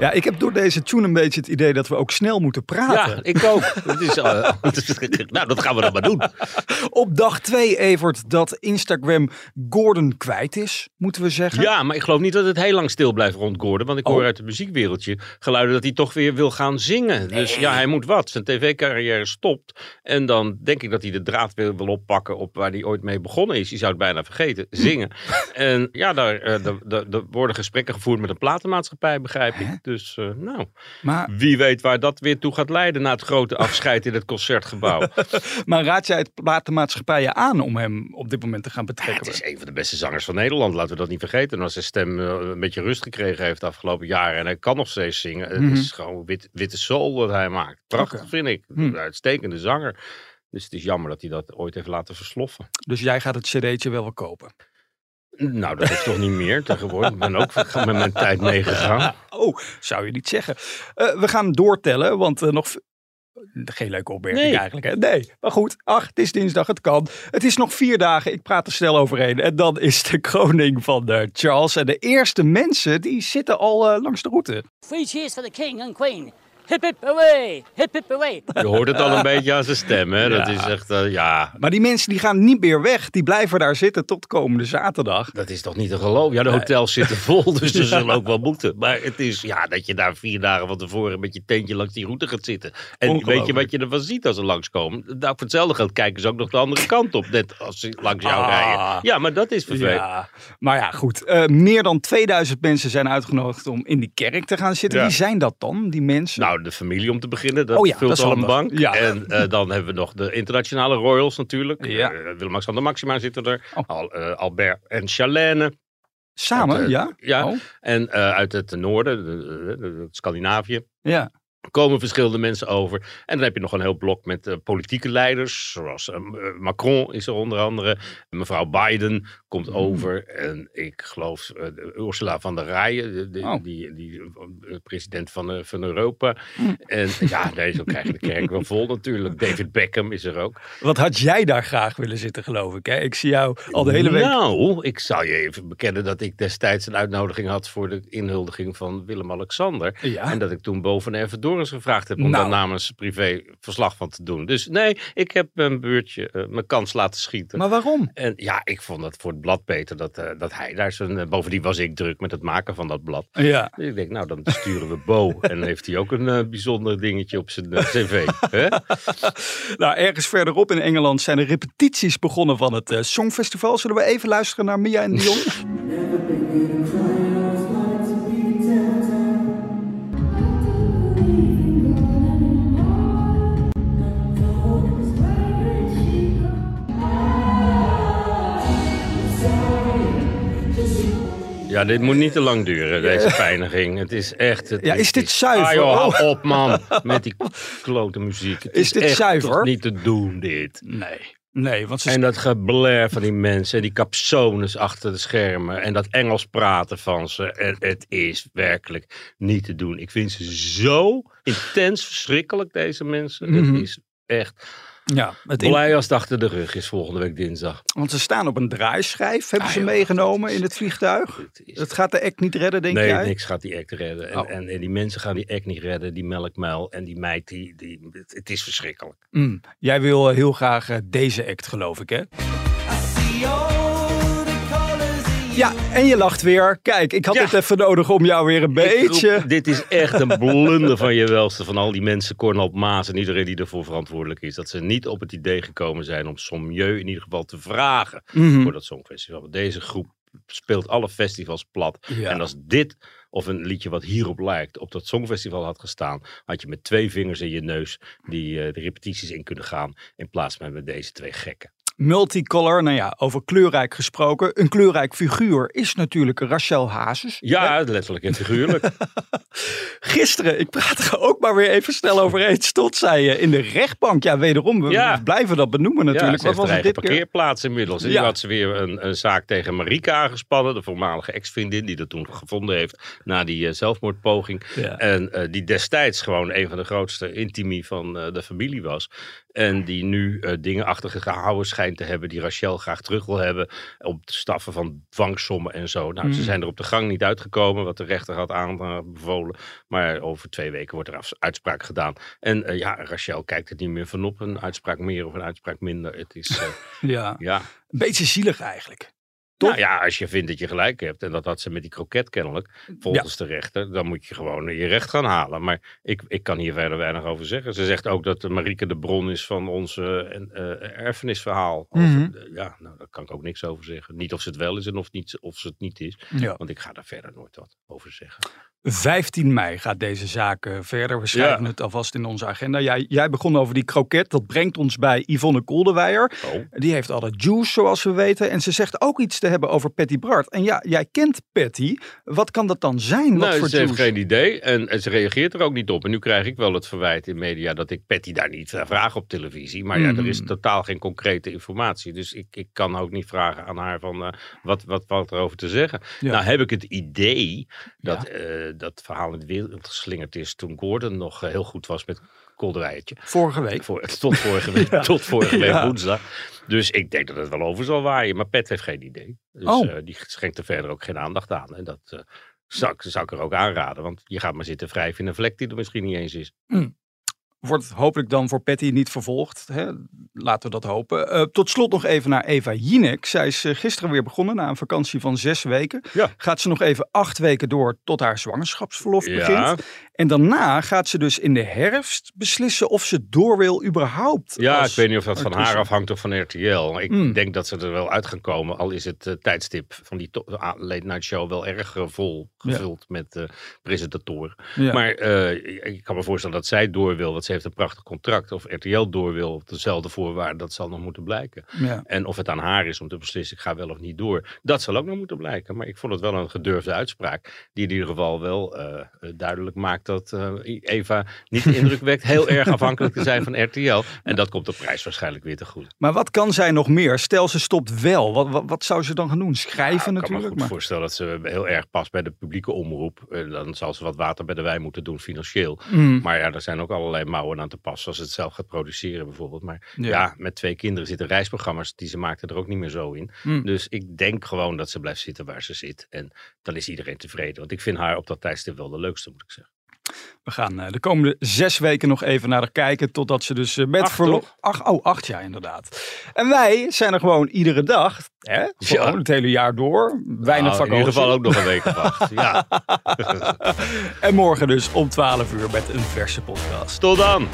Ja, ik heb door deze tune een beetje het idee dat we ook snel moeten praten. Ja, ik ook. Het is, uh, nou, dat gaan we dan maar doen. Op dag 2, Evert, dat Instagram Gordon kwijt is, moeten we zeggen. Ja, maar ik geloof niet dat het heel lang stil blijft rond Gordon. Want ik hoor Oh. uit het muziekwereldje geluiden dat hij toch weer wil gaan zingen. Dus ja, hij moet wat. Zijn tv-carrière stopt. En dan denk ik dat hij de draad weer wil oppakken op waar hij ooit mee begonnen is. Je zou het bijna vergeten. Zingen. en ja, daar, eh, daar- daar- daar worden gesprekken gevoerd met een platenmaatschappij, begrijp ik. Dus eh, nou, Maar, wie weet waar dat weer toe gaat leiden na het grote afscheid in het concertgebouw. maar raad jij het platenmaatschappijen aan om hem op dit moment te gaan Ja, betrekken? het is een van de beste zangers van Nederland, laten we dat niet vergeten. En als zijn stem eh, een beetje rust gekregen heeft de afgelopen jaren en hij kan nog steeds zingen. Het Mhm. is gewoon wit, witte soul wat hij maakt. Prachtig vind ik. Een uitstekende zanger. Dus het is jammer dat hij dat ooit heeft laten versloffen. Dus jij gaat het cd'tje wel wel kopen? Nou, dat is toch niet meer tegenwoordig. Ik ben ook met mijn tijd meegegaan. Oh, zou je niet zeggen. Eh, we gaan doortellen, want eh, nog... Geen leuke opmerking Nee. eigenlijk. Hè? Nee, maar goed. Ach, het is dinsdag, het kan. Het is nog vier dagen. Ik praat er snel overheen. En dan is de kroning van eh, Charles. En de eerste mensen, die zitten al langs de route. Three cheers for the king and queen. Hip hip away, hip hip away. Je hoort het al een beetje aan zijn stem. Hè? Dat Ja. is echt, eh, ja, Maar die mensen die gaan niet meer weg. Die blijven daar zitten tot komende zaterdag. Dat is toch niet te geloven? Ja, de hotels zitten vol, dus ze zullen ook wel moeten. Maar het is, ja, dat je daar vier dagen van tevoren met je tentje langs die route gaat zitten. En weet je wat je ervan ziet als ze langskomen? Nou, voor hetzelfde geld kijken ze ook nog de andere kant op, net als ze langs jou Ah. rijden. Ja, maar dat is vervelend. Ja, maar ja, goed. Eh, meer dan 2000 mensen zijn uitgenodigd om in die kerk te gaan zitten. Ja. Wie zijn dat dan, die mensen? Nou, de familie om te beginnen, dat Oh ja, vult dat al een bank. Ja. En eh, dan hebben we nog de internationale royals natuurlijk. Ja. Eh, Willem-Alexander Maxima zitten er. Oh. Al, eh, Albert en Charlène. Samen, ja? ja. Oh, En uit het noorden, de- de- de- Scandinavië. ja. Komen verschillende mensen over. En dan heb je nog een heel blok met eh, politieke leiders. Zoals eh, Macron is er onder andere. Mevrouw Biden komt Hmm. over. En ik geloof eh, Ursula van der Leyen. de- de- Oh. Die, die eh, president van, eh, van Europa. Hmm. En ja, nee, zo krijg je de kerk wel vol natuurlijk. David Beckham is er ook. Wat had jij daar graag willen zitten, geloof ik? Hè? Ik zie jou al de hele week... Nou, ik zal je even bekennen dat ik destijds een uitnodiging had voor de inhuldiging van Willem-Alexander. Ja. En dat ik toen boven Even Gevraagd heb om Nou. daar namens privé verslag van te doen. Dus nee, ik heb mijn beurtje, eh, mijn kans laten schieten. Maar waarom? En ja, ik vond het voor het blad beter dat, eh, dat hij daar zijn... eh, bovendien was ik druk met het maken van dat blad. Ja. Dus ik denk, nou dan sturen we Bo. en heeft hij ook een bijzonder dingetje op zijn cv. hè? Nou, ergens verderop in Engeland zijn de repetities begonnen van het Songfestival. Zullen we even luisteren naar Mia en Dion? dit moet niet te lang duren, deze pijniging. Het is echt... Het Ja, is dit zuiver? Ah, joh, hou Oh. op man, met die klote muziek. Het Is dit echt zuiver? toch niet te doen, dit. Nee. Nee, want ze... En dat geblair van die mensen, en die capsones achter de schermen en dat Engels praten van ze. En het is werkelijk niet te doen. Ik vind ze zo intens verschrikkelijk, deze mensen. Het is echt ja, het in- blij als het achter de rug is volgende week dinsdag. want ze staan op een draaischijf, hebben Ah, ze joh, meegenomen in het vliegtuig. Het is- Het gaat de act niet redden, denk nee, jij? niks gaat die act redden. En, Oh. en, en die mensen gaan die act niet redden, die melkmuil en die meid, die, die, het, het is verschrikkelijk. Mm, Jij wil eh, heel graag eh, deze act, geloof ik, hè? Ja, en je lacht weer. Kijk, ik had Ja. het even nodig om jou weer een beetje... roep, dit is echt een blunder van je welste. Van al die mensen, Cornel Maas en iedereen die ervoor verantwoordelijk is. Dat ze niet op het idee gekomen zijn om Sommieu in ieder geval te vragen Mhm. voor dat Songfestival. Want deze groep speelt alle festivals plat. Ja. En als dit of een liedje wat hierop lijkt op dat Songfestival had gestaan. Had je met twee vingers in je neus die, eh, de repetities in kunnen gaan. In plaats van met deze twee gekken. Multicolor, nou ja, over kleurrijk gesproken. Een kleurrijk figuur is natuurlijk Rachel Hazes. Ja, letterlijk en figuurlijk. Gisteren, ik praat er ook maar weer even snel overheen, stond zij eh, in de rechtbank. Ja, wederom, we Ja. blijven dat benoemen natuurlijk. Ja, Wat was het dit keer? parkeerplaats inmiddels. En Ja. nu had ze weer een, een zaak tegen Marika aangespannen. De voormalige ex-vriendin die dat toen gevonden heeft na die eh, zelfmoordpoging. Ja. En eh, die destijds gewoon een van de grootste intimie van de familie was. En die nu eh, dingen achter zich gehouden schijnt te hebben die Rachel graag terug wil hebben. Op de staffen van dwangsommen en zo. Nou, ze Mm. zijn er op de gang niet uitgekomen, wat de rechter had aanbevolen. Maar over twee weken wordt er uitspraak gedaan. En eh, ja, Rachel kijkt er niet meer van op. Een uitspraak meer of een uitspraak minder. Het is, eh, Ja, ja. een beetje zielig eigenlijk. Toch? Nou ja, als je vindt dat je gelijk hebt. En dat had ze met die kroket kennelijk. Volgens de rechter. Dan moet je gewoon je recht gaan halen. Maar ik, ik kan hier verder weinig over zeggen. Ze zegt ook dat Marieke de bron is van ons eh, en, eh, erfenisverhaal. Mhm. ja, nou, daar kan ik ook niks over zeggen. Niet of ze het wel is en of, niet, of ze het niet is. Ja. Want ik ga daar verder nooit wat over zeggen. 15 mei gaat deze zaak eh, verder. We schrijven Ja. het alvast in onze agenda. Jij, jij begon over die kroket. Dat brengt ons bij Yvonne Koldewijer. Oh. Die heeft alle juice, zoals we weten. En ze zegt ook iets te hebben over Patty Bart. En ja, jij kent Patty. Wat kan dat dan zijn? Wat Nou, voor ze heeft geen idee en, en ze reageert er ook niet op. En nu krijg ik wel het verwijt in media dat ik Patty daar niet eh, vraag op televisie. Maar ja, er is Mm. totaal geen concrete informatie. Dus ik, ik kan ook niet vragen aan haar van eh, wat, wat valt erover te zeggen. Ja. Nou heb ik het idee dat Ja. eh, dat verhaal in de wereld geslingerd is toen Gordon nog heel goed was met Kolderijtje. Vorige week. Voor, tot vorige week, Ja. tot vorige week Ja. woensdag. Dus ik denk dat het wel over zal waaien. Maar Pet heeft geen idee. Dus Oh. eh, die schenkt er verder ook geen aandacht aan. En dat eh, zou, ik, zou ik er ook aanraden. Want je gaat maar zitten wrijven in een vlek die er misschien niet eens is. Wordt hopelijk dan voor Patty niet vervolgd. Hè? Laten we dat hopen. Eh, tot slot nog even naar Eva Jinek. Zij is gisteren weer begonnen na een vakantie van zes weken. Ja. Gaat ze nog even acht weken door tot haar zwangerschapsverlof Ja. begint. En daarna gaat ze dus in de herfst beslissen of ze door wil überhaupt. Ja, ik weet niet of dat van haar afhangt of van RTL. Ik Hmm. denk dat ze er wel uit gaan komen. Al is het eh, tijdstip van die late night show wel erg vol gevuld met eh, presentatoren. Ja. Maar eh, ik kan me voorstellen dat zij door wil. Want ze heeft een prachtig contract. Of RTL door wil op dezelfde voorwaarden. Dat zal nog moeten blijken. Ja. En of het aan haar is om te beslissen, ik ga wel of niet door. Dat zal ook nog moeten blijken. Maar ik vond het wel een gedurfde uitspraak. Die in ieder geval wel duidelijk maakt dat eh, Eva niet de indruk wekt heel erg afhankelijk te zijn van RTL. En dat komt de prijs waarschijnlijk weer te goed. Maar wat kan zij nog meer? Stel ze stopt wel. Wat, wat, wat zou ze dan gaan doen? Schrijven Ja, ik kan me natuurlijk. goed Maar... voorstellen dat ze heel erg past bij de publieke omroep. Dan zal ze wat water bij de wijn moeten doen financieel. Mm. Maar ja, er zijn ook allerlei mouwen aan te passen als ze het zelf gaat produceren bijvoorbeeld. Maar Ja. ja, met twee kinderen zitten reisprogramma's die ze maakte er ook niet meer zo in. Mm. Dus ik denk gewoon dat ze blijft zitten waar ze zit. En dan is iedereen tevreden. Want ik vind haar op dat tijdstip wel de leukste, moet ik zeggen. We gaan eh, de komende zes weken nog even naar haar kijken. Totdat ze dus eh, met Acht, verlof. Ach, oh, acht jaar inderdaad. En wij zijn er gewoon iedere dag. Hè? Gewoon Ja. het hele jaar door. Weinig Nou, in vakantie. ieder geval ook nog een week of acht. Ja, En morgen dus om 12 uur met een verse podcast. tot dan!